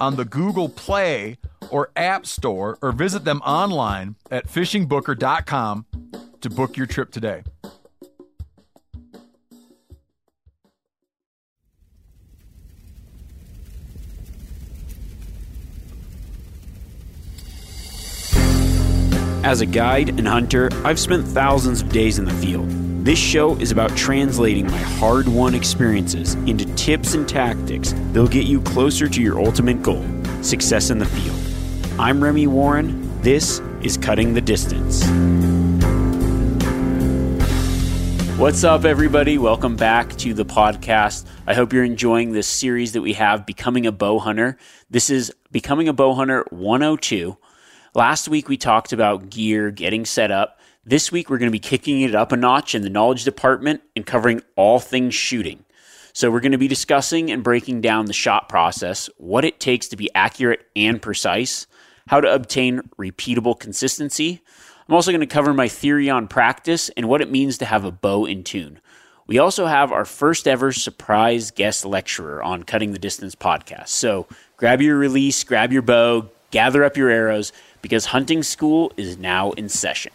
on the Google Play or App Store or visit them online at fishingbooker.com to book your trip today. As a guide and hunter, I've spent thousands of days in the field. This show is about translating my hard won experiences into tips and tactics that'll get you closer to your ultimate goal success in the field. I'm Remi Warren. This is Cutting the Distance. What's up, everybody? Welcome back to the podcast. I hope you're enjoying this series that we have, Becoming a Bow Hunter. This is Becoming a Bow Hunter 102. Last week we talked about gear, getting set up. This week we're going to be kicking it up a notch in the knowledge department and covering all things shooting. So we're going to be discussing and breaking down the shot process, what it takes to be accurate and precise, how to obtain repeatable consistency. I'm also going to cover my theory on practice and what it means to have a bow in tune. We also have our first ever surprise guest lecturer on Cutting the Distance podcast. So grab your release, grab your bow, gather up your arrows because hunting school is now in session.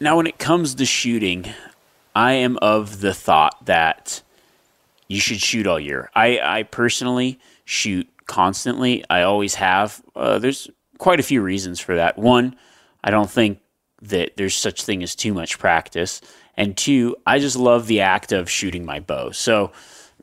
Now, when it comes to shooting, I am of the thought that you should shoot all year. I, I personally shoot constantly. I always have. Uh, there's quite a few reasons for that. One, I don't think that there's such thing as too much practice, and two, I just love the act of shooting my bow. So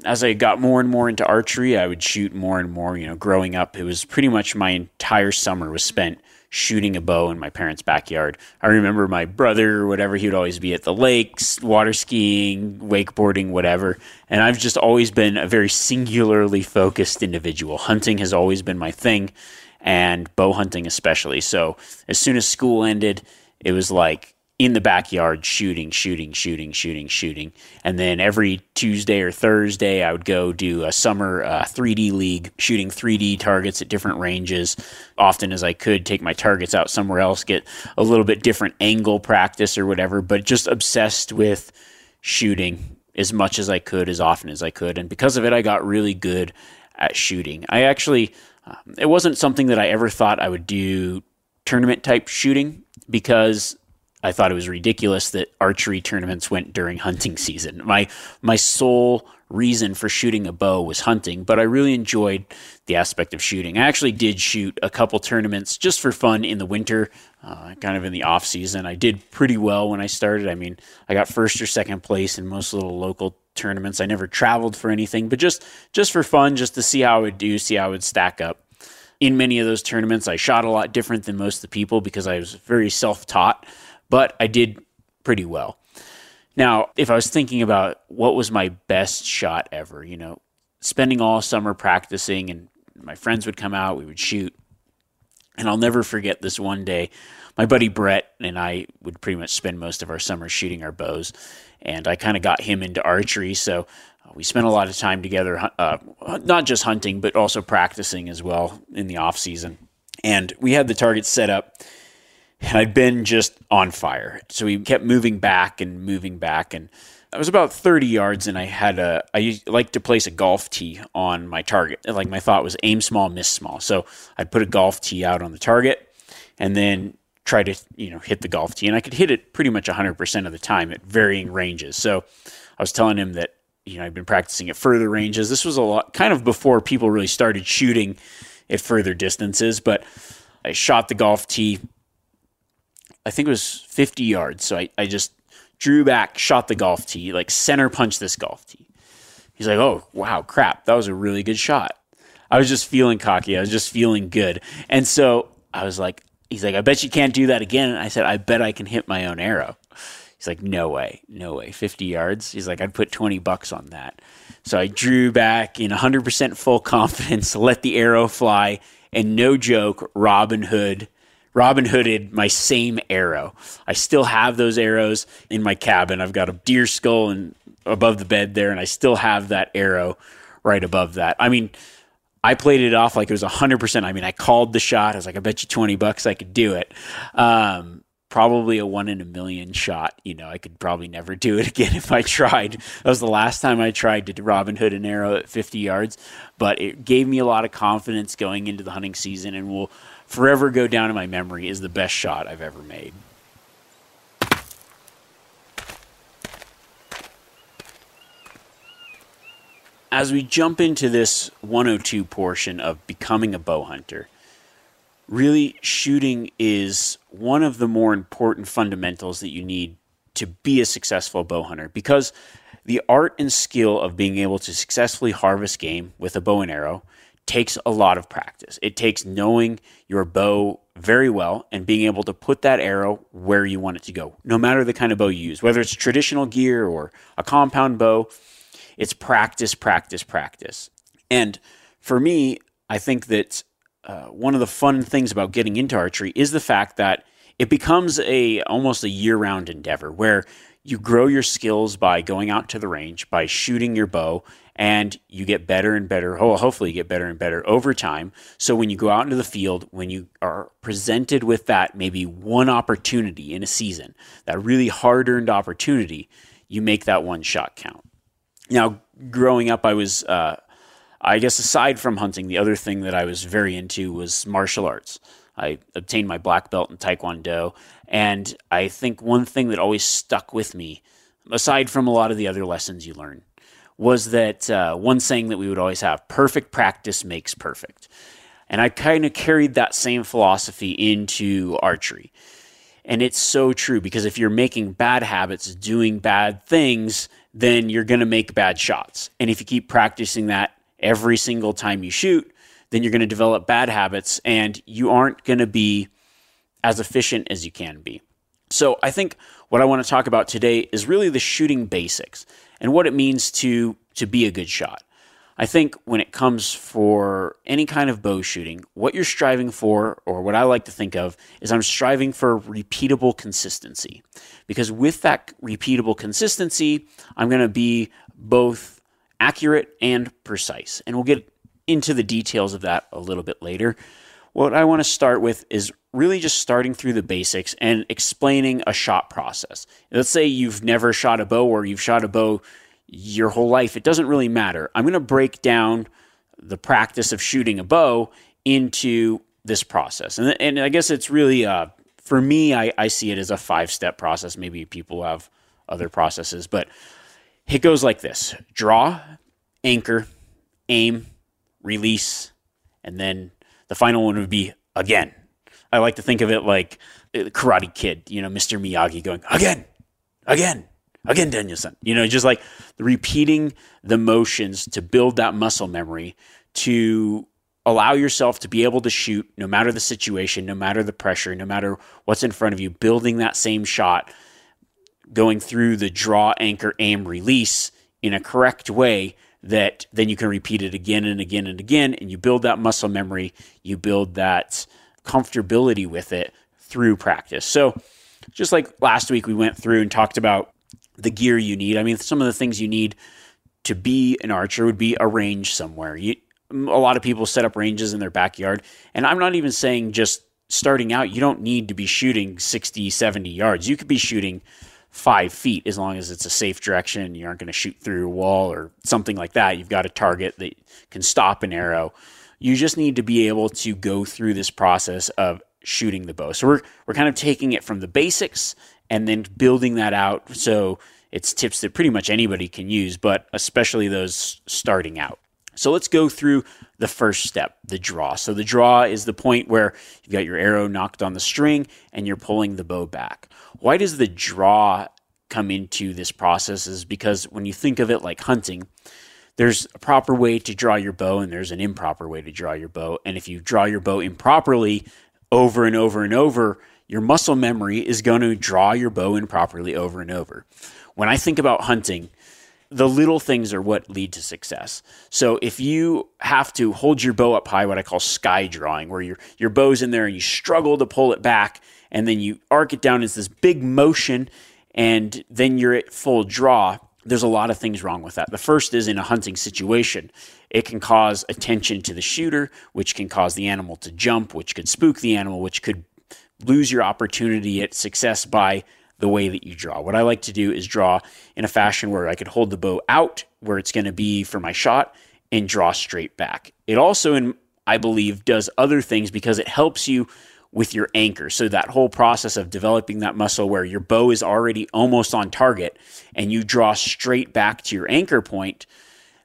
as I got more and more into archery, I would shoot more and more. You know, growing up, it was pretty much my entire summer was spent shooting a bow in my parents' backyard. I remember my brother or whatever, he would always be at the lakes, water skiing, wakeboarding, whatever. And I've just always been a very singularly focused individual. Hunting has always been my thing, and bow hunting especially. So as soon as school ended, it was like in the backyard shooting, shooting, shooting, shooting, shooting. And then every Tuesday or Thursday, I would go do a summer uh, 3D league, shooting 3D targets at different ranges, often as I could, take my targets out somewhere else, get a little bit different angle practice or whatever, but just obsessed with shooting as much as I could, as often as I could. And because of it, I got really good at shooting. I actually, um, it wasn't something that I ever thought I would do tournament type shooting because I thought it was ridiculous that archery tournaments went during hunting season. My my sole reason for shooting a bow was hunting, but I really enjoyed the aspect of shooting. I actually did shoot a couple tournaments just for fun in the winter, uh, kind of in the off season. I did pretty well when I started. I mean, I got first or second place in most little local tournaments. I never traveled for anything, but just just for fun, just to see how I would do, see how I would stack up. In many of those tournaments, I shot a lot different than most of the people because I was very self taught but I did pretty well. Now, if I was thinking about what was my best shot ever, you know, spending all summer practicing and my friends would come out, we would shoot. And I'll never forget this one day. my buddy Brett and I would pretty much spend most of our summer shooting our bows, and I kind of got him into archery. So uh, we spent a lot of time together, uh, not just hunting, but also practicing as well in the off season. And we had the target set up, and I'd been just on fire. So we kept moving back and moving back, and I was about 30 yards, and I had a I like to place a golf tee on my target. Like my thought was aim small, miss small. So I'd put a golf tee out on the target, and then try to you know hit the golf tee, and I could hit it pretty much 100% of the time at varying ranges. So I was telling him that you know I've been practicing at further ranges. This was a lot kind of before people really started shooting at further distances, but I shot the golf tee I think it was 50 yards. So I, I just drew back, shot the golf tee, like center punch this golf tee. He's like, oh, wow, crap. That was a really good shot. I was just feeling cocky. I was just feeling good. And so I was like, he's like, I bet you can't do that again. And I said, I bet I can hit my own arrow. He's like, no way, no way. 50 yards. He's like, I'd put 20 bucks on that. So I drew back in 100% full confidence, let the arrow fly, and no joke, Robin Hood Robin Hooded my same arrow. I still have those arrows in my cabin. I've got a deer skull and above the bed there, and I still have that arrow right above that. I mean, I played it off like it was hundred percent. I mean, I called the shot. I was like, I bet you twenty bucks I could do it. Um, probably a one in a million shot. You know, I could probably never do it again if I tried. That was the last time I tried to Robin Hood an arrow at 50 yards, but it gave me a lot of confidence going into the hunting season and will forever go down in my memory as the best shot I've ever made. As we jump into this 102 portion of becoming a bow hunter, really shooting is one of the more important fundamentals that you need to be a successful bow hunter because the art and skill of being able to successfully harvest game with a bow and arrow takes a lot of practice. It takes knowing your bow very well and being able to put that arrow where you want it to go, no matter the kind of bow you use, whether it's traditional gear or a compound bow. It's practice, practice, practice. And for me, I think that uh, one of the fun things about getting into archery is the fact that it becomes a almost a year-round endeavor where you grow your skills by going out to the range, by shooting your bow, and you get better and better. Oh, hopefully, you get better and better over time. So when you go out into the field, when you are presented with that maybe one opportunity in a season, that really hard-earned opportunity, you make that one shot count. Now, growing up, I was, uh, I guess, aside from hunting, the other thing that I was very into was martial arts. I obtained my black belt in Taekwondo, and I think one thing that always stuck with me, aside from a lot of the other lessons you learn, was that uh, one saying that we would always have perfect practice makes perfect. And I kind of carried that same philosophy into archery. And it's so true because if you're making bad habits, doing bad things, then you're going to make bad shots. And if you keep practicing that every single time you shoot, then you're going to develop bad habits and you aren't going to be as efficient as you can be. So I think what I want to talk about today is really the shooting basics and what it means to to be a good shot. I think when it comes for any kind of bow shooting, what you're striving for, or what I like to think of, is I'm striving for repeatable consistency. Because with that repeatable consistency, I'm going to be both accurate and precise. And we'll get into the details of that a little bit later. What I want to start with is really just starting through the basics and explaining a shot process. Let's say you've never shot a bow or you've shot a bow your whole life, it doesn't really matter. I'm going to break down the practice of shooting a bow into this process. And, and I guess it's really, uh, for me, I, I see it as a five step process. Maybe people have other processes, but it goes like this draw, anchor, aim, release, and then the final one would be again. I like to think of it like uh, Karate Kid, you know, Mr. Miyagi going again, again, again, Daniel-san. You know, just like repeating the motions to build that muscle memory to allow yourself to be able to shoot no matter the situation, no matter the pressure, no matter what's in front of you, building that same shot, going through the draw, anchor, aim, release in a correct way that then you can repeat it again and again and again. And you build that muscle memory, you build that comfortability with it through practice. So, just like last week, we went through and talked about the gear you need. I mean, some of the things you need to be an archer would be a range somewhere. You, a lot of people set up ranges in their backyard, and I'm not even saying just starting out, you don't need to be shooting 60, 70 yards. You could be shooting five feet as long as it's a safe direction. You aren't going to shoot through a wall or something like that. You've got a target that can stop an arrow. You just need to be able to go through this process of shooting the bow. So we're we're kind of taking it from the basics and then building that out. So it's tips that pretty much anybody can use, but especially those starting out. So let's go through the first step, the draw. So the draw is the point where you've got your arrow nocked on the string and you're pulling the bow back. Why does the draw come into this process is because when you think of it like hunting, there's a proper way to draw your bow and there's an improper way to draw your bow. And if you draw your bow improperly over and over and over, your muscle memory is going to draw your bow improperly over and over. When I think about hunting, the little things are what lead to success. So if you have to hold your bow up high, what I call sky drawing, where your your bow's in there and you struggle to pull it back, and then you arc it down as this big motion, and then you're at full draw. There's a lot of things wrong with that. The first is in a hunting situation, it can cause attention to the shooter, which can cause the animal to jump, which could spook the animal, which could lose your opportunity at success by the way that you draw. What I like to do is draw in a fashion where I could hold the bow out where it's going to be for my shot and draw straight back. It also, in, I believe, does other things because it helps you with your anchor. So that whole process of developing that muscle where your bow is already almost on target and you draw straight back to your anchor point,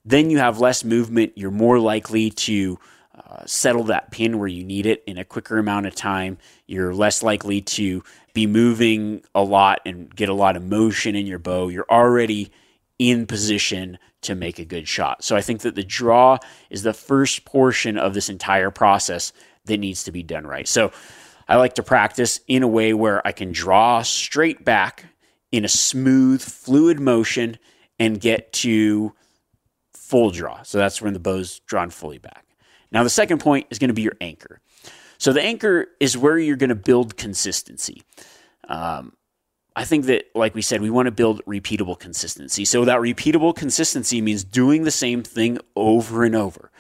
then you have less movement. You're more likely to uh, settle that pin where you need it in a quicker amount of time. You're less likely to be moving a lot and get a lot of motion in your bow. You're already in position to make a good shot. So I think that the draw is the first portion of this entire process that needs to be done right. So I like to practice in a way where I can draw straight back in a smooth, fluid motion and get to full draw. So that's when the bow's drawn fully back. Now, the second point is going to be your anchor. So the anchor is where you're going to build consistency. Um, I think that, like we said, we want to build repeatable consistency. So that repeatable consistency means doing the same thing over and over.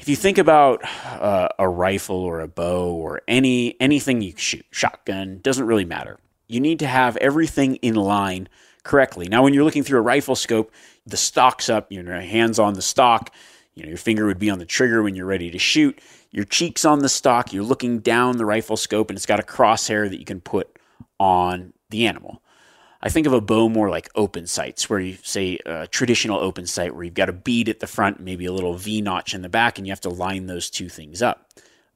If you think about uh, a rifle or a bow or any anything you shoot, shotgun doesn't really matter. You need to have everything in line correctly. Now, when you're looking through a rifle scope, the stock's up, your hands on the stock, you know, your finger would be on the trigger when you're ready to shoot. Your cheeks on the stock, you're looking down the rifle scope, and it's got a crosshair that you can put on the animal. I think of a bow more like open sights, where you say a traditional open sight, where you've got a bead at the front, maybe a little V notch in the back, and you have to line those two things up.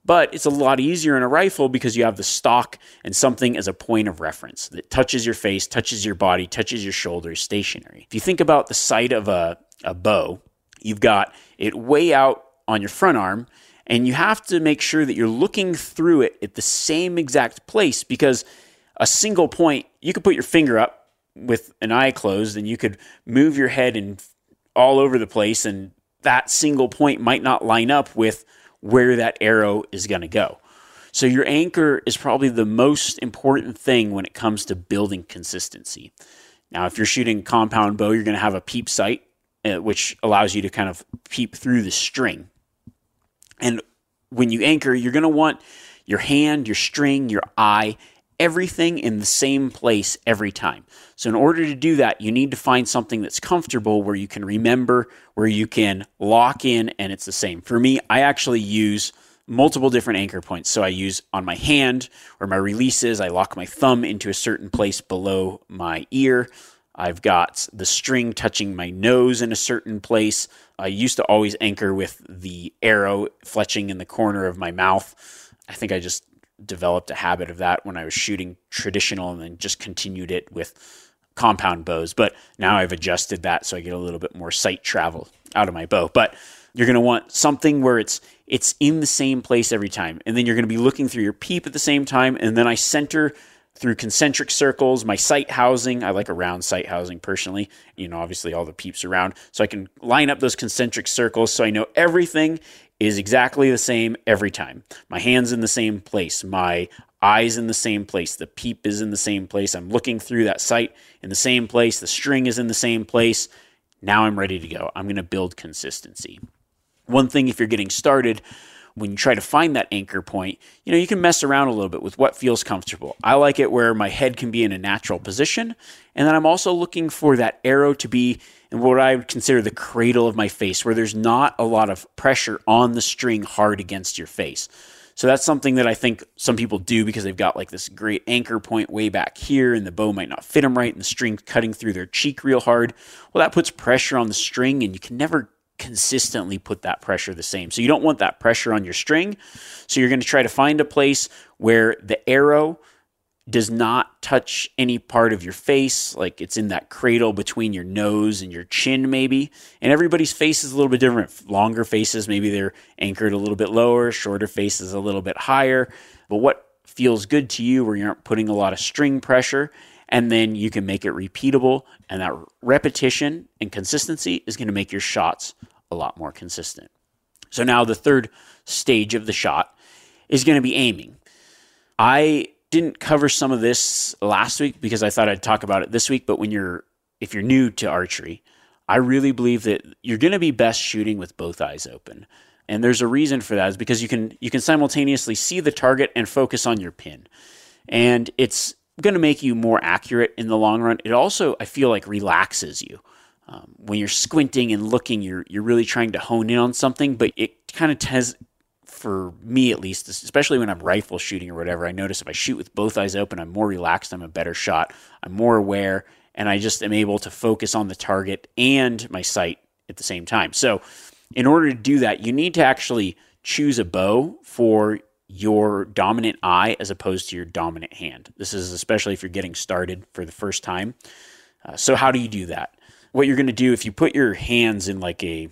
But it's a lot easier in a rifle because you have the stock and something as a point of reference that touches your face, touches your body, touches your shoulders, stationary. If you think about the sight of a, a bow, you've got it way out on your front arm, and you have to make sure that you're looking through it at the same exact place because a single point, you could put your finger up with an eye closed and you could move your head and all over the place, and that single point might not line up with where that arrow is going to go. So, your anchor is probably the most important thing when it comes to building consistency. Now, if you're shooting compound bow, you're going to have a peep sight uh, which allows you to kind of peep through the string. And when you anchor, you're going to want your hand, your string, your eye, everything in the same place every time. So, in order to do that, you need to find something that's comfortable where you can remember, where you can lock in, and it's the same. For me, I actually use multiple different anchor points. So, I use on my hand where my releases, I lock my thumb into a certain place below my ear. I've got the string touching my nose in a certain place. I used to always anchor with the arrow fletching in the corner of my mouth. I think I just developed a habit of that when I was shooting traditional and then just continued it with compound bows. But now I've adjusted that so I get a little bit more sight travel out of my bow. But you're going to want something where it's it's in the same place every time. And then you're going to be looking through your peep at the same time and then I center through concentric circles, my sight housing. I like a round sight housing personally. You know, obviously all the peeps around. So I can line up those concentric circles so I know everything is exactly the same every time. My hands in the same place, my eyes in the same place, the peep is in the same place. I'm looking through that sight in the same place, the string is in the same place. Now I'm ready to go. I'm going to build consistency. One thing if you're getting started, when you try to find that anchor point, you know, you can mess around a little bit with what feels comfortable. I like it where my head can be in a natural position. And then I'm also looking for that arrow to be in what I would consider the cradle of my face, where there's not a lot of pressure on the string hard against your face. So that's something that I think some people do because they've got like this great anchor point way back here and the bow might not fit them right and the string cutting through their cheek real hard. Well, that puts pressure on the string and you can never consistently put that pressure the same. So you don't want that pressure on your string. So you're going to try to find a place where the arrow does not touch any part of your face, like it's in that cradle between your nose and your chin, maybe. And everybody's face is a little bit different. Longer faces, maybe they're anchored a little bit lower, shorter faces a little bit higher. But what feels good to you where you aren't putting a lot of string pressure, and then you can make it repeatable. And that repetition and consistency is going to make your shots a lot more consistent. So now the third stage of the shot is going to be aiming. I didn't cover some of this last week because I thought I'd talk about it this week, but when you're if you're new to archery, I really believe that you're going to be best shooting with both eyes open. And there's a reason for that is because you can you can simultaneously see the target and focus on your pin. And it's going to make you more accurate in the long run. It also I feel like relaxes you. Um, when you're squinting and looking, you're you're really trying to hone in on something, but it kind of has for me at least, especially when I'm rifle shooting or whatever, I notice if I shoot with both eyes open, I'm more relaxed, I'm a better shot, I'm more aware, and I just am able to focus on the target and my sight at the same time. So, in order to do that, you need to actually choose a bow for your dominant eye as opposed to your dominant hand. This is especially if you're getting started for the first time. Uh, so, how do you do that? What you're going to do if you put your hands in like a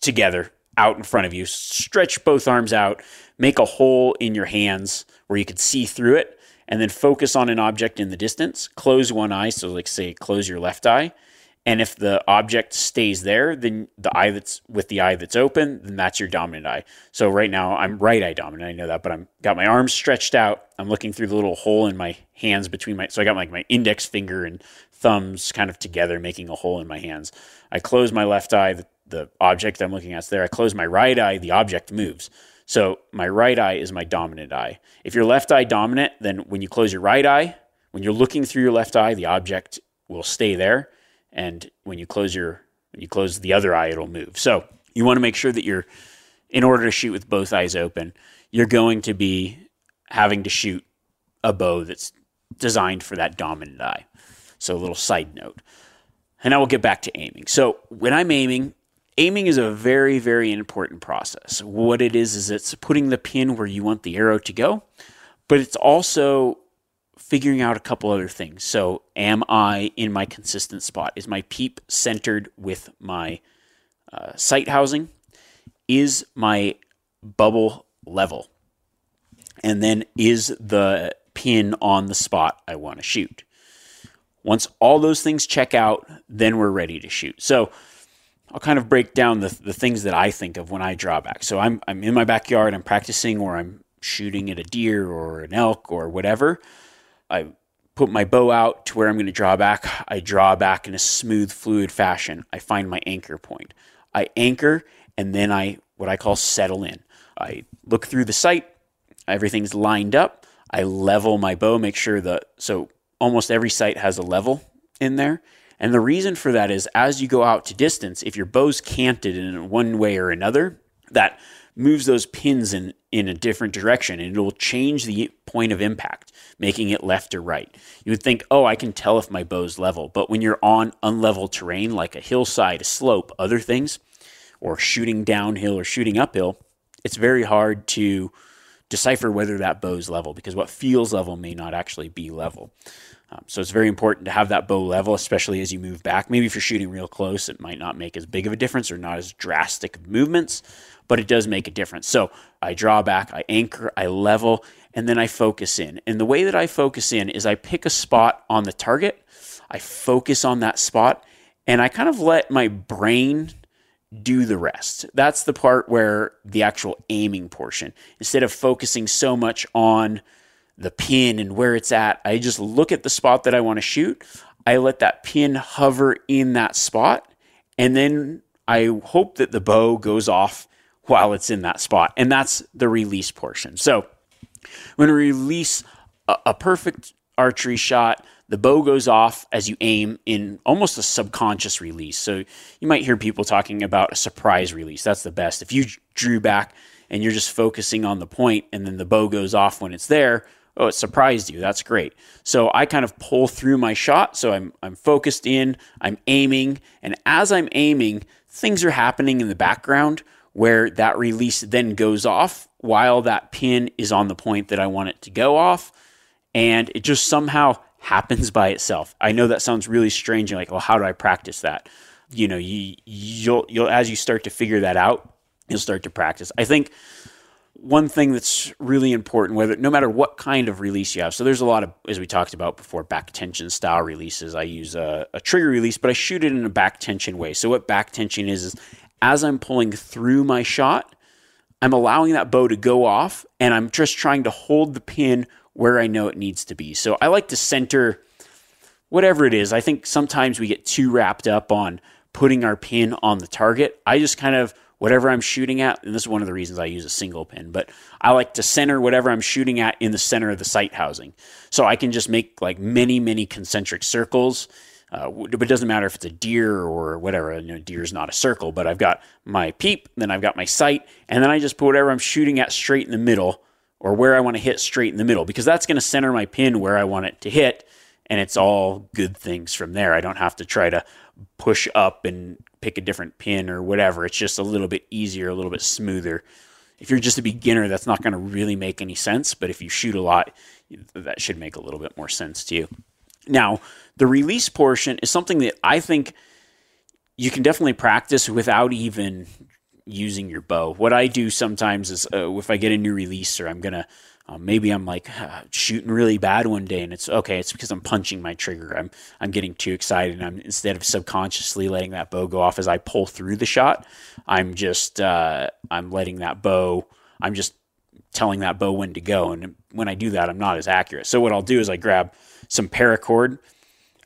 together out in front of you. Stretch both arms out, make a hole in your hands where you can see through it, and then focus on an object in the distance. Close one eye, so like say close your left eye. And if the object stays there, then the eye that's with the eye that's open, then that's your dominant eye. So right now I'm right eye dominant. I know that, but I'm got my arms stretched out. I'm looking through the little hole in my hands between my so I got like my index finger and thumbs kind of together, making a hole in my hands. I close my left eye. The the object I'm looking at is there. I close my right eye, the object moves. So my right eye is my dominant eye. If your left eye dominant, then when you close your right eye, when you're looking through your left eye, the object will stay there. And when you close your when you close the other eye, it'll move. So you want to make sure that you're in order to shoot with both eyes open, you're going to be having to shoot a bow that's designed for that dominant eye. So a little side note. And I will get back to aiming. So when I'm aiming, aiming is a very, very important process. What it is, is it's putting the pin where you want the arrow to go, but it's also figuring out a couple other things. So, am I in my consistent spot? Is my peep centered with my uh, sight housing? Is my bubble level? And then, is the pin on the spot I want to shoot? Once all those things check out, then we're ready to shoot. So, I'll kind of break down the, the things that I think of when I draw back. So I'm, I'm in my backyard, I'm practicing, or I'm shooting at a deer or an elk or whatever. I put my bow out to where I'm going to draw back. I draw back in a smooth, fluid fashion. I find my anchor point. I anchor and then I, what I call settle in. I look through the sight, everything's lined up. I level my bow, make sure that, so almost every sight has a level in there. And the reason for that is as you go out to distance, if your bow's canted in one way or another, that moves those pins in, in a different direction and it will change the point of impact, making it left or right. You would think, oh, I can tell if my bow's level. But when you're on unlevel terrain like a hillside, a slope, other things, or shooting downhill or shooting uphill, it's very hard to decipher whether that bow's level because what feels level may not actually be level. Um, so it's very important to have that bow level, especially as you move back. Maybe if you're shooting real close, it might not make as big of a difference or not as drastic movements, but it does make a difference. So I draw back, I anchor, I level, and then I focus in. And the way that I focus in is I pick a spot on the target, I focus on that spot, and I kind of let my brain do the rest. That's the part where the actual aiming portion, instead of focusing so much on the pin and where it's at, I just look at the spot that I want to shoot. I let that pin hover in that spot, and then I hope that the bow goes off while it's in that spot. And that's the release portion. So when we release a, a perfect archery shot, the bow goes off as you aim in almost a subconscious release. So you might hear people talking about a surprise release. That's the best. If you drew back and you're just focusing on the point and then the bow goes off when it's there, oh, it surprised you. That's great. So I kind of pull through my shot. So I'm, I'm focused in, I'm aiming. And as I'm aiming, things are happening in the background where that release then goes off while that pin is on the point that I want it to go off. And it just somehow happens by itself. I know that sounds really strange. You're like, well, how do I practice that? You know, you, you'll, you'll, as you start to figure that out, you'll start to practice. I think one thing that's really important, whether no matter what kind of release you have. So there's a lot of, as we talked about before, back tension style releases. I use a, a trigger release, but I shoot it in a back tension way. So what back tension is is as I'm pulling through my shot, I'm allowing that bow to go off, and I'm just trying to hold the pin where I know it needs to be. So I like to center whatever it is. I think sometimes we get too wrapped up on putting our pin on the target. I just kind of whatever I'm shooting at, and this is one of the reasons I use a single pin, but I like to center whatever I'm shooting at in the center of the sight housing. So I can just make like many, many concentric circles. Uh, but it doesn't matter if it's a deer or whatever. You know, deer is not a circle, but I've got my peep, then I've got my sight, and then I just put whatever I'm shooting at straight in the middle or where I want to hit straight in the middle because that's going to center my pin where I want it to hit. And it's all good things from there. I don't have to try to push up and pick a different pin or whatever. It's just a little bit easier, a little bit smoother. If you're just a beginner, that's not going to really make any sense. But if you shoot a lot, that should make a little bit more sense to you. Now, the release portion is something that I think you can definitely practice without even using your bow. What I do sometimes is uh, if I get a new release or I'm to um, maybe I'm like uh, shooting really bad one day, and it's okay. It's because I'm punching my trigger. I'm I'm getting too excited. And I'm instead of subconsciously letting that bow go off as I pull through the shot, I'm just uh, I'm letting that bow. I'm just telling that bow when to go. And when I do that, I'm not as accurate. So what I'll do is I grab some paracord,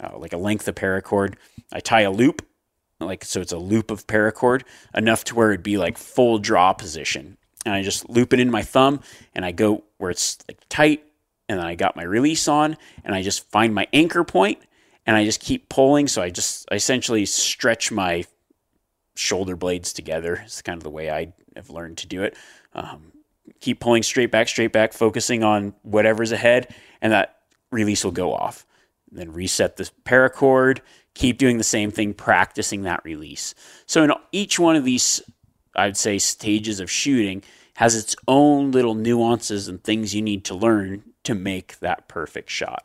uh, like a length of paracord. I tie a loop, like so it's a loop of paracord enough to where it'd be like full draw position and I just loop it in my thumb and I go where it's like tight and then I got my release on and I just find my anchor point and I just keep pulling. So I just I essentially stretch my shoulder blades together. It's kind of the way I have learned to do it. Um, keep pulling straight back, straight back, focusing on whatever's ahead, and that release will go off. then reset the paracord. Keep doing the same thing, practicing that release. So in each one of these I'd say stages of shooting has its own little nuances and things you need to learn to make that perfect shot.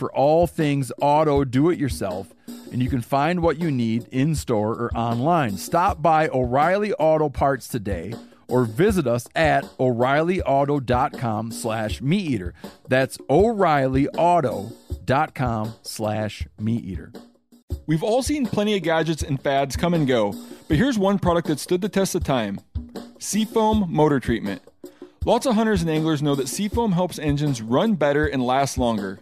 for all things auto do it yourself and you can find what you need in store or online. Stop by O'Reilly Auto Parts today or visit us at o'reillyauto.com slash meat eater. That's o'reillyauto.com slash meat eater. We've all seen plenty of gadgets and fads come and go, but here's one product that stood the test of time Seafoam Motor Treatment. Lots of hunters and anglers know that seafoam helps engines run better and last longer.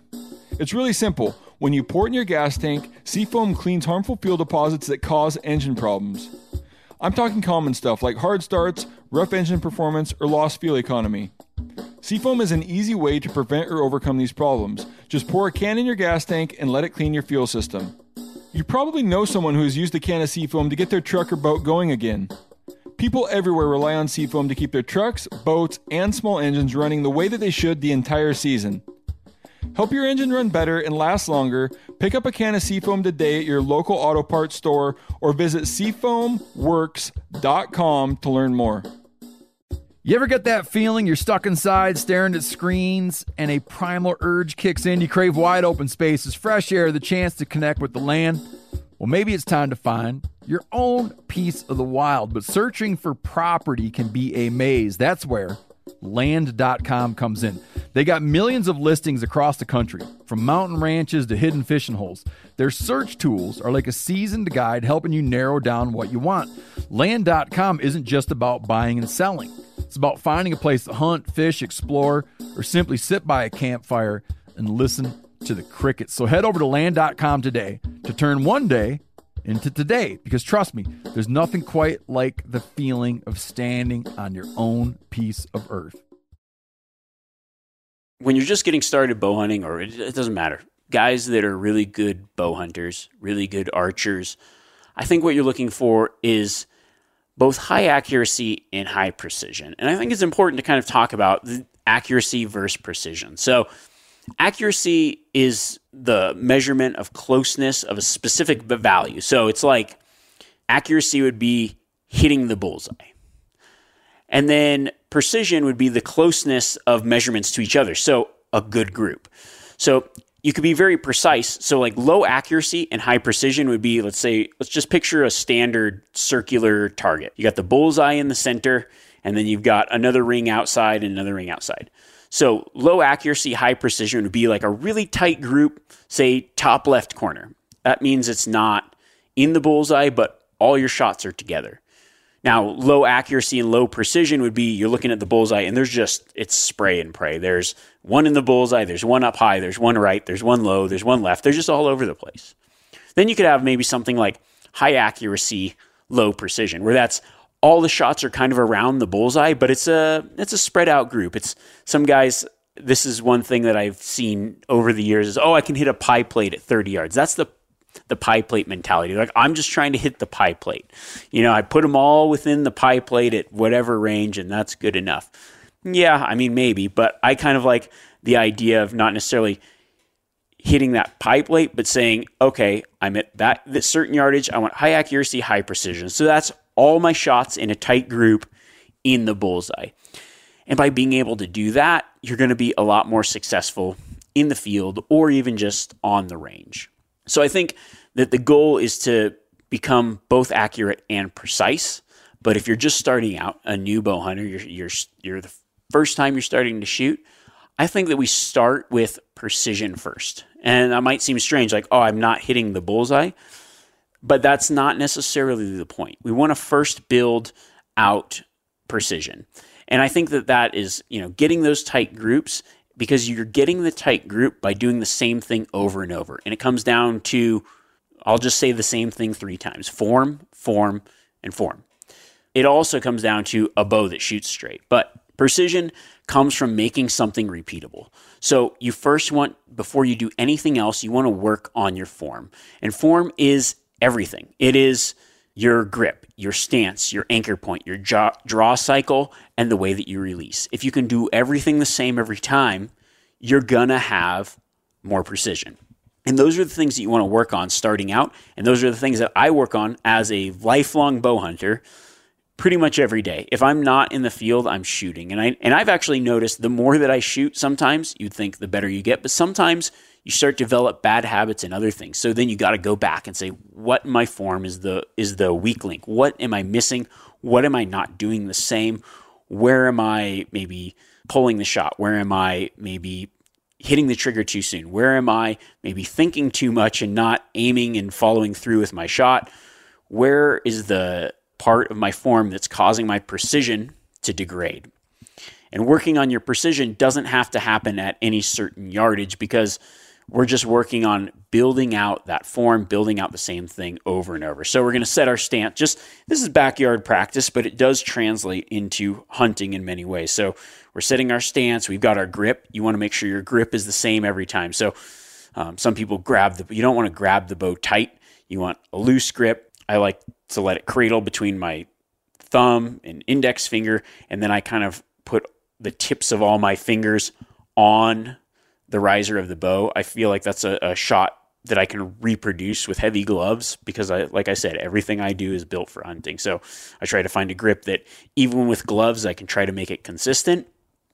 It's really simple. When you pour it in your gas tank, seafoam cleans harmful fuel deposits that cause engine problems. I'm talking common stuff like hard starts, rough engine performance, or lost fuel economy. Seafoam is an easy way to prevent or overcome these problems. Just pour a can in your gas tank and let it clean your fuel system. You probably know someone who has used a can of Seafoam to get their truck or boat going again. People everywhere rely on Seafoam to keep their trucks, boats, and small engines running the way that they should the entire season. Help your engine run better and last longer. Pick up a can of Seafoam today at your local auto parts store or visit seafoamworks.com to learn more. You ever get that feeling you're stuck inside staring at screens and a primal urge kicks in? You crave wide open spaces, fresh air, the chance to connect with the land? Well, maybe it's time to find your own piece of the wild, but searching for property can be a maze. That's where land.com comes in. They got millions of listings across the country, from mountain ranches to hidden fishing holes. Their search tools are like a seasoned guide helping you narrow down what you want. Land.com isn't just about buying and selling. It's about finding a place to hunt, fish, explore, or simply sit by a campfire and listen to the crickets. So head over to land.com today to turn one day into today because trust me, there's nothing quite like the feeling of standing on your own piece of earth. when you're just getting started bow hunting, or it, it doesn't matter, guys that are really good bow hunters, really good archers, I think what you're looking for is both high accuracy and high precision. And I think it's important to kind of talk about the accuracy versus precision. So, accuracy is the measurement of closeness of a specific value. So, it's like accuracy would be hitting the bullseye. And then precision would be the closeness of measurements to each other. So a good group. So you could be very precise. So like low accuracy and high precision would be, let's say, let's just picture a standard circular target. You got the bullseye in the center, and then you've got another ring outside and another ring outside. So low accuracy, high precision would be like a really tight group, say top left corner. That means it's not in the bullseye, but all your shots are together. Now, low accuracy and low precision would be you're looking at the bullseye and there's just, it's spray and pray. There's one in the bullseye, there's one up high, there's one right, there's one low, there's one left. They're just all over the place. Then you could have maybe something like high accuracy, low precision, where that's all the shots are kind of around the bullseye, but it's a it's a spread out group. It's some guys. This is one thing that I've seen over the years is oh I can hit a pie plate at 30 yards. That's the the pie plate mentality. Like I'm just trying to hit the pie plate. You know, I put them all within the pie plate at whatever range, and that's good enough. Yeah, I mean maybe, but I kind of like the idea of not necessarily hitting that pie plate, but saying, okay, I'm at that this certain yardage. I want high accuracy, high precision. So that's all my shots in a tight group in the bullseye. And by being able to do that, you're going to be a lot more successful in the field or even just on the range. So I think that the goal is to become both accurate and precise. But if you're just starting out, a new bow hunter, you're, you're, you're the first time you're starting to shoot, I think that we start with precision first. And that might seem strange, like, oh, I'm not hitting the bullseye. But that's not necessarily the point. We want to first build out precision. And I think that that is, you know, getting those tight groups because you're getting the tight group by doing the same thing over and over. And it comes down to, I'll just say the same thing three times form, form, and form. It also comes down to a bow that shoots straight. But precision comes from making something repeatable. So you first want, before you do anything else, you want to work on your form. And form is everything. It is your grip, your stance, your anchor point, your draw cycle, and the way that you release. If you can do everything the same every time, you're gonna have more precision. And those are the things that you want to work on starting out. And those are the things that I work on as a lifelong bow hunter pretty much every day. If I'm not in the field, I'm shooting. And I and I've actually noticed the more that I shoot, sometimes you'd think the better you get, but sometimes you start develop bad habits and other things. So then you got to go back and say, what in my form is the is the weak link? What am I missing? What am I not doing the same? Where am I maybe pulling the shot? Where am I maybe hitting the trigger too soon? Where am I maybe thinking too much and not aiming and following through with my shot? Where is the part of my form that's causing my precision to degrade? And working on your precision doesn't have to happen at any certain yardage because we're just working on building out that form, building out the same thing over and over. So we're going to set our stance. Just this is backyard practice, but it does translate into hunting in many ways. So we're setting our stance. We've got our grip. You want to make sure your grip is the same every time. So um, some people grab the. You don't want to grab the bow tight. You want a loose grip. I like to let it cradle between my thumb and index finger, and then I kind of put the tips of all my fingers on the riser of the bow. I feel like that's a, a shot that I can reproduce with heavy gloves because I like I said everything I do is built for hunting. So I try to find a grip that even with gloves I can try to make it consistent.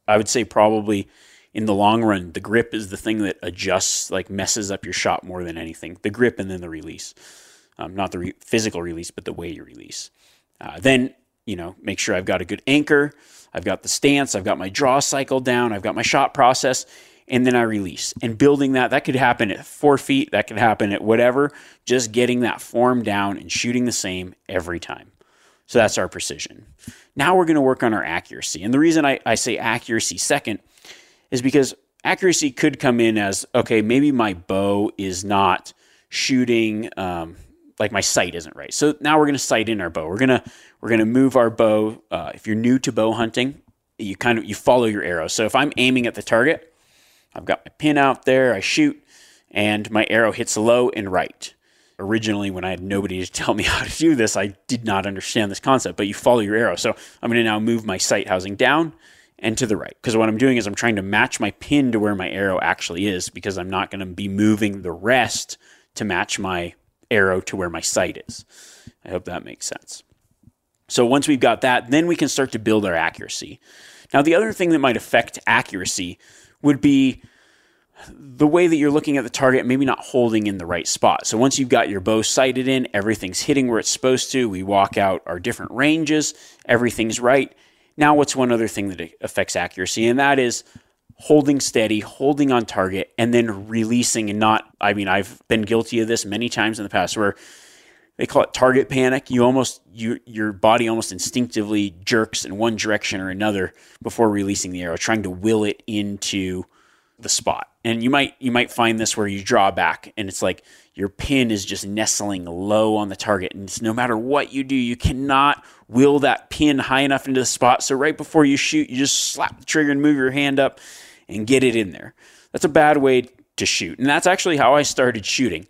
I would say probably in the long run the grip is the thing that adjusts like messes up your shot more than anything. The grip and then the release. Um, not the re- physical release but the way you release. Uh, then you know make sure I've got a good anchor, I've got the stance, I've got my draw cycle down, I've got my shot process and then I release. And building that, that could happen at four feet, that could happen at whatever, just getting that form down and shooting the same every time. So that's our precision. Now we're going to work on our accuracy. And the reason I, I say accuracy second is because accuracy could come in as okay, maybe my bow is not shooting. Um, like my sight isn't right. So now we're going to sight in our bow. We're gonna we're gonna move our bow. Uh, if you're new to bow hunting, you kind of you follow your arrow. So if I'm aiming at the target, I've got my pin out there, I shoot, and my arrow hits low and right. Originally, when I had nobody to tell me how to do this, I did not understand this concept, but you follow your arrow. So I'm going to now move my sight housing down and to the right. Because what I'm doing is I'm trying to match my pin to where my arrow actually is because I'm not going to be moving the rest to match my arrow to where my sight is. I hope that makes sense. So once we've got that, then we can start to build our accuracy. Now, the other thing that might affect accuracy would be the way that you're looking at the target, maybe not holding in the right spot. So once you've got your bow sighted in, everything's hitting where it's supposed to. We walk out our different ranges, everything's right. Now, what's one other thing that affects accuracy? And that is holding steady, holding on target, and then releasing and not. I mean, I've been guilty of this many times in the past where they call it target panic. You almost you your body almost instinctively jerks in one direction or another before releasing the arrow, trying to will it into the spot. And you might you might find this where you draw back and it's like your pin is just nestling low on the target and it's no matter what you do, you cannot will that pin high enough into the spot. So right before you shoot, you just slap the trigger and move your hand up and get it in there. That's a bad way to shoot. And that's actually how I started shooting.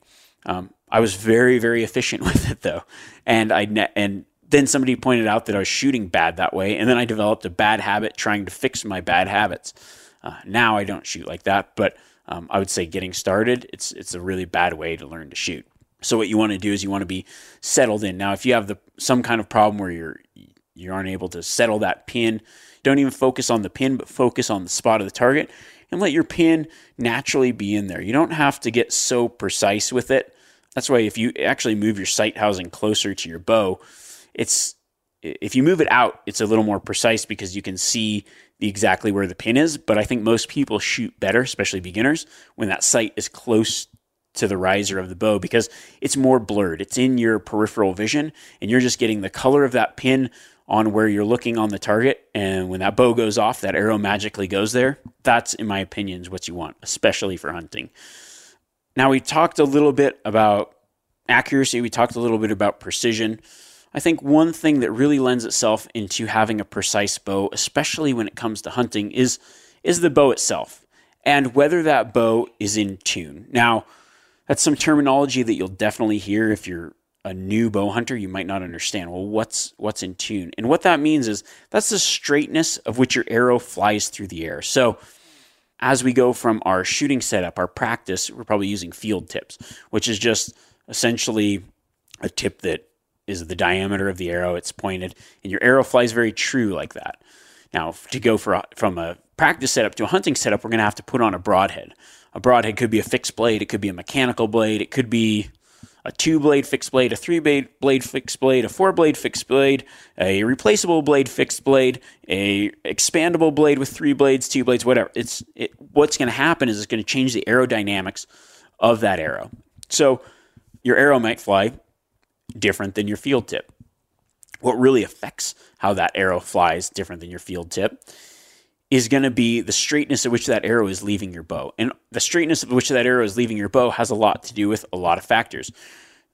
Um, I was very, very efficient with it though, and I ne- and then somebody pointed out that I was shooting bad that way, and then I developed a bad habit trying to fix my bad habits. Uh, now I don't shoot like that, but um, I would say getting started, it's it's a really bad way to learn to shoot. So what you want to do is you want to be settled in. Now, if you have the some kind of problem where you're you aren't able to settle that pin, don't even focus on the pin, but focus on the spot of the target and let your pin naturally be in there. You don't have to get so precise with it that's why if you actually move your sight housing closer to your bow, it's if you move it out, it's a little more precise because you can see exactly where the pin is. But I think most people shoot better, especially beginners, when that sight is close to the riser of the bow because it's more blurred. It's in your peripheral vision, and you're just getting the color of that pin on where you're looking on the target. And when that bow goes off, that arrow magically goes there. That's, in my opinion, is what you want, especially for hunting. Now, we talked a little bit about accuracy, we talked a little bit about precision. I think one thing that really lends itself into having a precise bow, especially when it comes to hunting, is, is the bow itself and whether that bow is in tune. Now, that's some terminology that you'll definitely hear if you're a new bow hunter, you might not understand. Well, what's what's in tune? And what that means is that's the straightness of which your arrow flies through the air. So as we go from our shooting setup, our practice, we're probably using field tips, which is just essentially a tip that is the diameter of the arrow. It's pointed, and your arrow flies very true like that. Now, to go for, from a practice setup to a hunting setup, we're going to have to put on a broadhead. A broadhead could be a fixed blade, it could be a mechanical blade, it could be a two blade fixed blade, a three blade blade fixed blade, a four blade fixed blade, a replaceable blade fixed blade, a expandable blade with three blades, two blades, whatever. It's it, what's going to happen is it's going to change the aerodynamics of that arrow. So your arrow might fly different than your field tip. What really affects how that arrow flies different than your field tip is going to be the straightness at which that arrow is leaving your bow. And the straightness at which that arrow is leaving your bow has a lot to do with a lot of factors.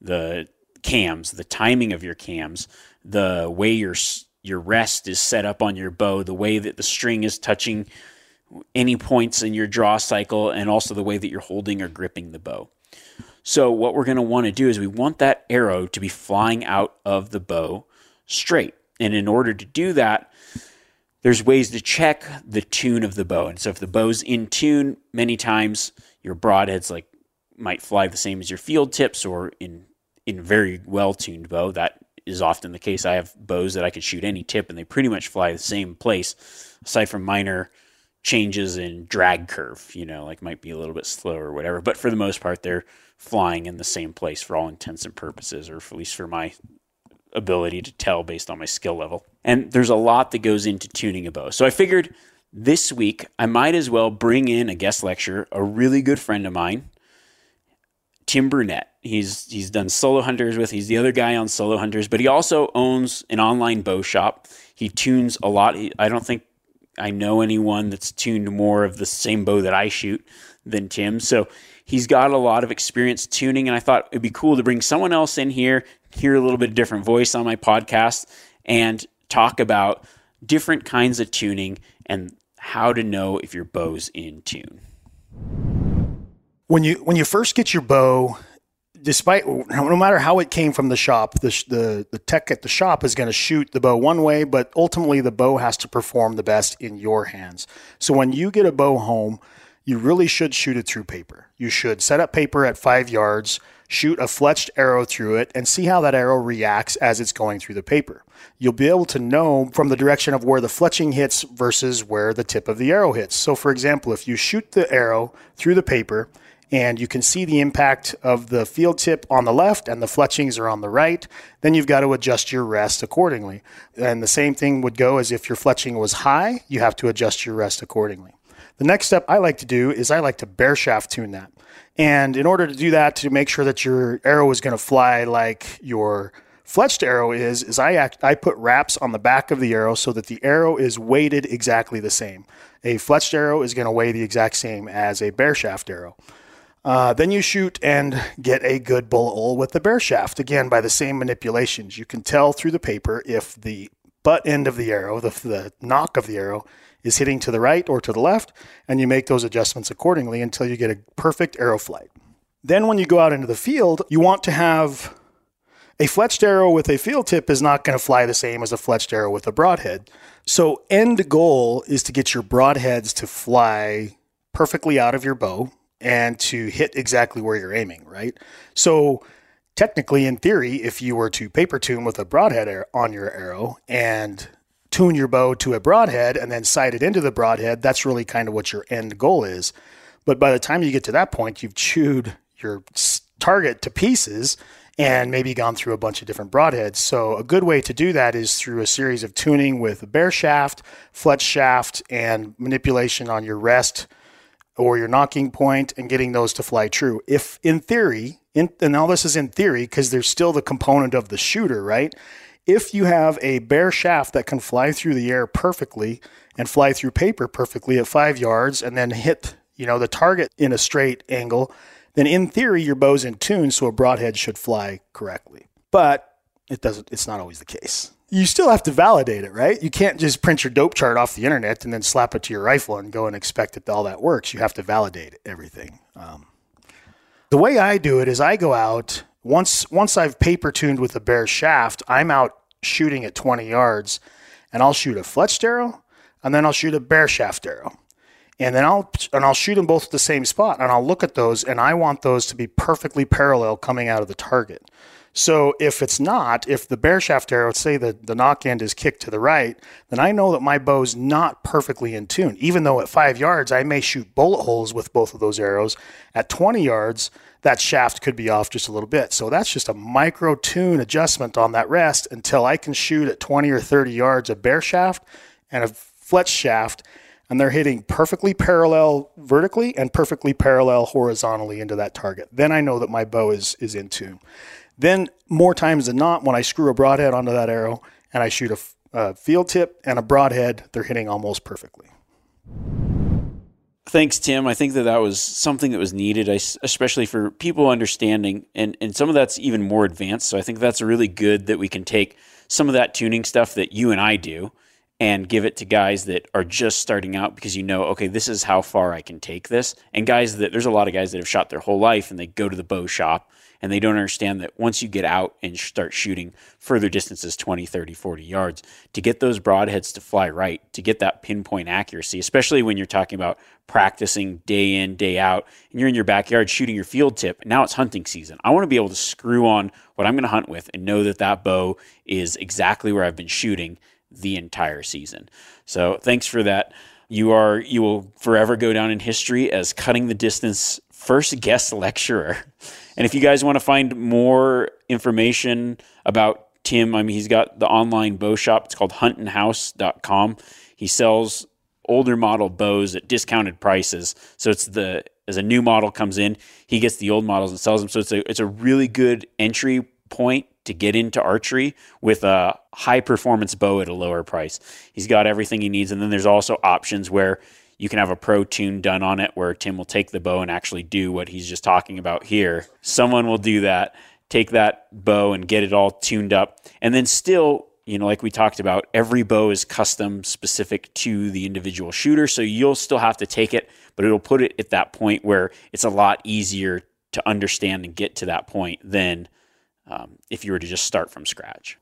The cams, the timing of your cams, the way your your rest is set up on your bow, the way that the string is touching any points in your draw cycle, and also the way that you're holding or gripping the bow. So, what we're going to want to do is we want that arrow to be flying out of the bow straight. And in order to do that, there's ways to check the tune of the bow. And so, if the bow's in tune, many times your broadheads like might fly the same as your field tips, or in in very well tuned bow, that is often the case. I have bows that I could shoot any tip, and they pretty much fly the same place, aside from minor changes in drag curve. You know, like might be a little bit slower or whatever. But for the most part, they're flying in the same place for all intents and purposes, or at least for my ability to tell based on my skill level. And there's a lot that goes into tuning a bow. So I figured this week I might as well bring in a guest lecturer, a really good friend of mine, Tim Brunette. He's he's done solo hunters with. He's the other guy on solo hunters, but he also owns an online bow shop. He tunes a lot. I don't think I know anyone that's tuned more of the same bow that I shoot than Tim. So he's got a lot of experience tuning, and I thought it'd be cool to bring someone else in here, hear a little bit of different voice on my podcast, and talk about different kinds of tuning and how to know if your bow's in tune. When you when you first get your bow despite no matter how it came from the shop the the, the tech at the shop is going to shoot the bow one way but ultimately the bow has to perform the best in your hands. So when you get a bow home you really should shoot it through paper. You should set up paper at five yards shoot a fletched arrow through it and see how that arrow reacts as it's going through the paper you'll be able to know from the direction of where the fletching hits versus where the tip of the arrow hits so for example if you shoot the arrow through the paper and you can see the impact of the field tip on the left and the fletchings are on the right, then you've got to adjust your rest accordingly. And the same thing would go as if your fletching was high, you have to adjust your rest accordingly. The next step I like to do is I like to bare shaft tune that. And in order to do that, to make sure that your arrow is going to fly like your fletched arrow is, is I act, I put wraps on the back of the arrow so that the arrow is weighted exactly the same. A fletched arrow is going to weigh the exact same as a bare shaft arrow. Uh, then you shoot and get a good bullet hole with the bare shaft. Again, by the same manipulations. You can tell through the paper if the butt end of the arrow, the, the nock of the arrow, is hitting to the right or to the left, and you make those adjustments accordingly until you get a perfect arrow flight. Then, when you go out into the field, you want to have a fletched arrow with a field tip is not going to fly the same as a fletched arrow with a broadhead. So, end goal is to get your broadheads to fly perfectly out of your bow and to hit exactly where you're aiming, right? So technically, in theory, if you were to paper tune with a broadhead on your arrow and tune your bow to a broadhead and then sight it into the broadhead, that's really kind of what your end goal is. But by the time you get to that point, you've chewed your target to pieces and maybe gone through a bunch of different broadheads. So a good way to do that is through a series of tuning with a bare shaft, fletch shaft, and manipulation on your rest or your nocking point and getting those to fly true. If in theory, in, and all this is in theory because there's still the component of the shooter, right? If you have a bare shaft that can fly through the air perfectly and fly through paper perfectly at five yards and then hit, you know, the target in a straight angle, then in theory your bow's in tune, so a broadhead should fly correctly. But it doesn't. It's not always the case you still have to validate it, right? You can't just print your dope chart off the internet and then slap it to your rifle and go and expect that all that works. You have to validate everything. Um, the way I do it is I go out once once I've paper tuned with a bare shaft. I'm out shooting at 20 yards, and I'll shoot a fletched arrow, and then I'll shoot a bare shaft arrow, and then I'll and I'll shoot them both at the same spot, and I'll look at those, and I want those to be perfectly parallel coming out of the target. So if it's not, if the bare shaft arrow, say the, the nock end is kicked to the right, then I know that my bow's not perfectly in tune. Even though at five yards, I may shoot bullet holes with both of those arrows. At 20 yards, that shaft could be off just a little bit. So that's just a micro tune adjustment on that rest until I can shoot at 20 or 30 yards a bare shaft and a fletch shaft and they're hitting perfectly parallel vertically and perfectly parallel horizontally into that target. Then I know that my bow is is in tune. Then, more times than not, when I screw a broadhead onto that arrow and I shoot a, a field tip and a broadhead, they're hitting almost perfectly. Thanks, Tim. I think that that was something that was needed, especially for people understanding, and and some of that's even more advanced. So I think that's really good that we can take some of that tuning stuff that you and I do and give it to guys that are just starting out because you know, okay, this is how far I can take this. And guys that there's a lot of guys that have shot their whole life and they go to the bow shop and they don't understand that once you get out and start shooting further distances 20 30 40 yards to get those broadheads to fly right to get that pinpoint accuracy especially when you're talking about practicing day in day out and you're in your backyard shooting your field tip now it's hunting season. I want to be able to screw on what i'm going to hunt with and know that that bow is exactly where i've been shooting the entire season. So thanks for that. You are you will forever go down in history as cutting the distance first guest lecturer and if you guys want to find more information about Tim, I mean, he's got the online bow shop. It's called huntinghouse.com. He sells older model bows at discounted prices. So it's the as a new model comes in, he gets the old models and sells them. So it's a it's a really good entry point to get into archery with a high performance bow at a lower price. He's got everything he needs and then there's also options where you can have a pro tune done on it where Tim will take the bow and actually do what he's just talking about here. Someone will do that, take that bow and get it all tuned up. And then still, you know, like we talked about, every bow is custom specific to the individual shooter. So you'll still have to take it, but it'll put it at that point where it's a lot easier to understand and get to that point than um, if you were to just start from scratch.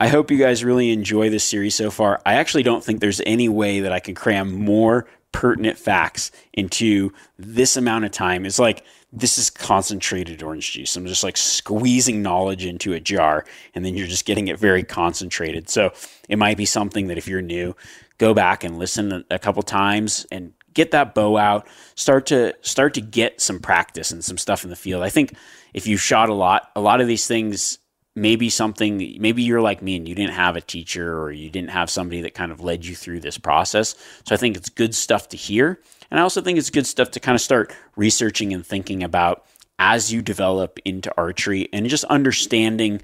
I hope you guys really enjoy this series so far. I actually don't think there's any way that I can cram more pertinent facts into this amount of time. It's like this is concentrated orange juice. I'm just like squeezing knowledge into a jar and then you're just getting it very concentrated. So it might be something that if you're new, go back and listen a couple times and get that bow out start to start to get some practice and some stuff in the field i think if you shot a lot a lot of these things maybe something maybe you're like me and you didn't have a teacher or you didn't have somebody that kind of led you through this process. So i think it's good stuff to hear. And i also think it's good stuff to kind of start researching and thinking about as you develop into archery and just understanding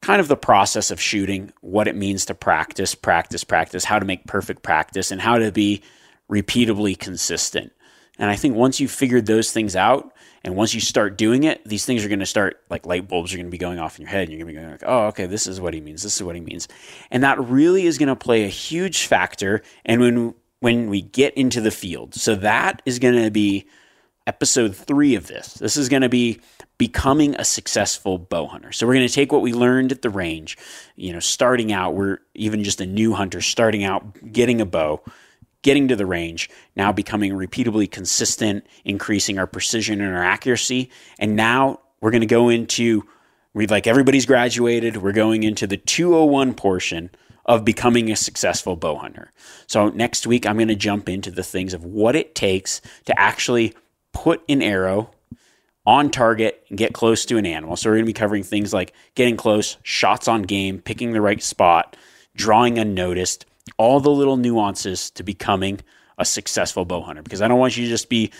kind of the process of shooting what it means to practice practice practice how to make perfect practice and how to be repeatably consistent and i think once you've figured those things out and once you start doing it, these things are going to start like light bulbs are going to be going off in your head. And you're going to be going like, oh, okay, this is what he means. This is what he means. And that really is going to play a huge factor. And when when we get into the field, so that is going to be episode three of this. This is going to be becoming a successful bow hunter. So we're going to take what we learned at the range, you know, starting out, we're even just a new hunter starting out, getting a bow getting to the range, now becoming repeatably consistent, increasing our precision and our accuracy. And now we're going to go into, we like everybody's graduated, we're going into the 201 portion of becoming a successful bow hunter. So next week, I'm going to jump into the things of what it takes to actually put an arrow on target and get close to an animal. So we're going to be covering things like getting close, shots on game, picking the right spot, drawing unnoticed, all the little nuances to becoming a successful bow hunter because I don't want you to just be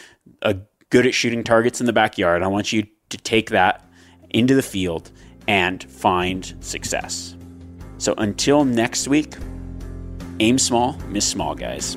a good at shooting targets in the backyard. I want you to take that into the field and find success. So until next week, aim small, miss small, guys.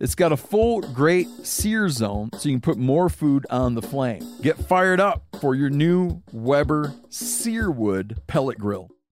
It's got a full great sear zone so you can put more food on the flame. Get fired up for your new Weber Searwood pellet grill.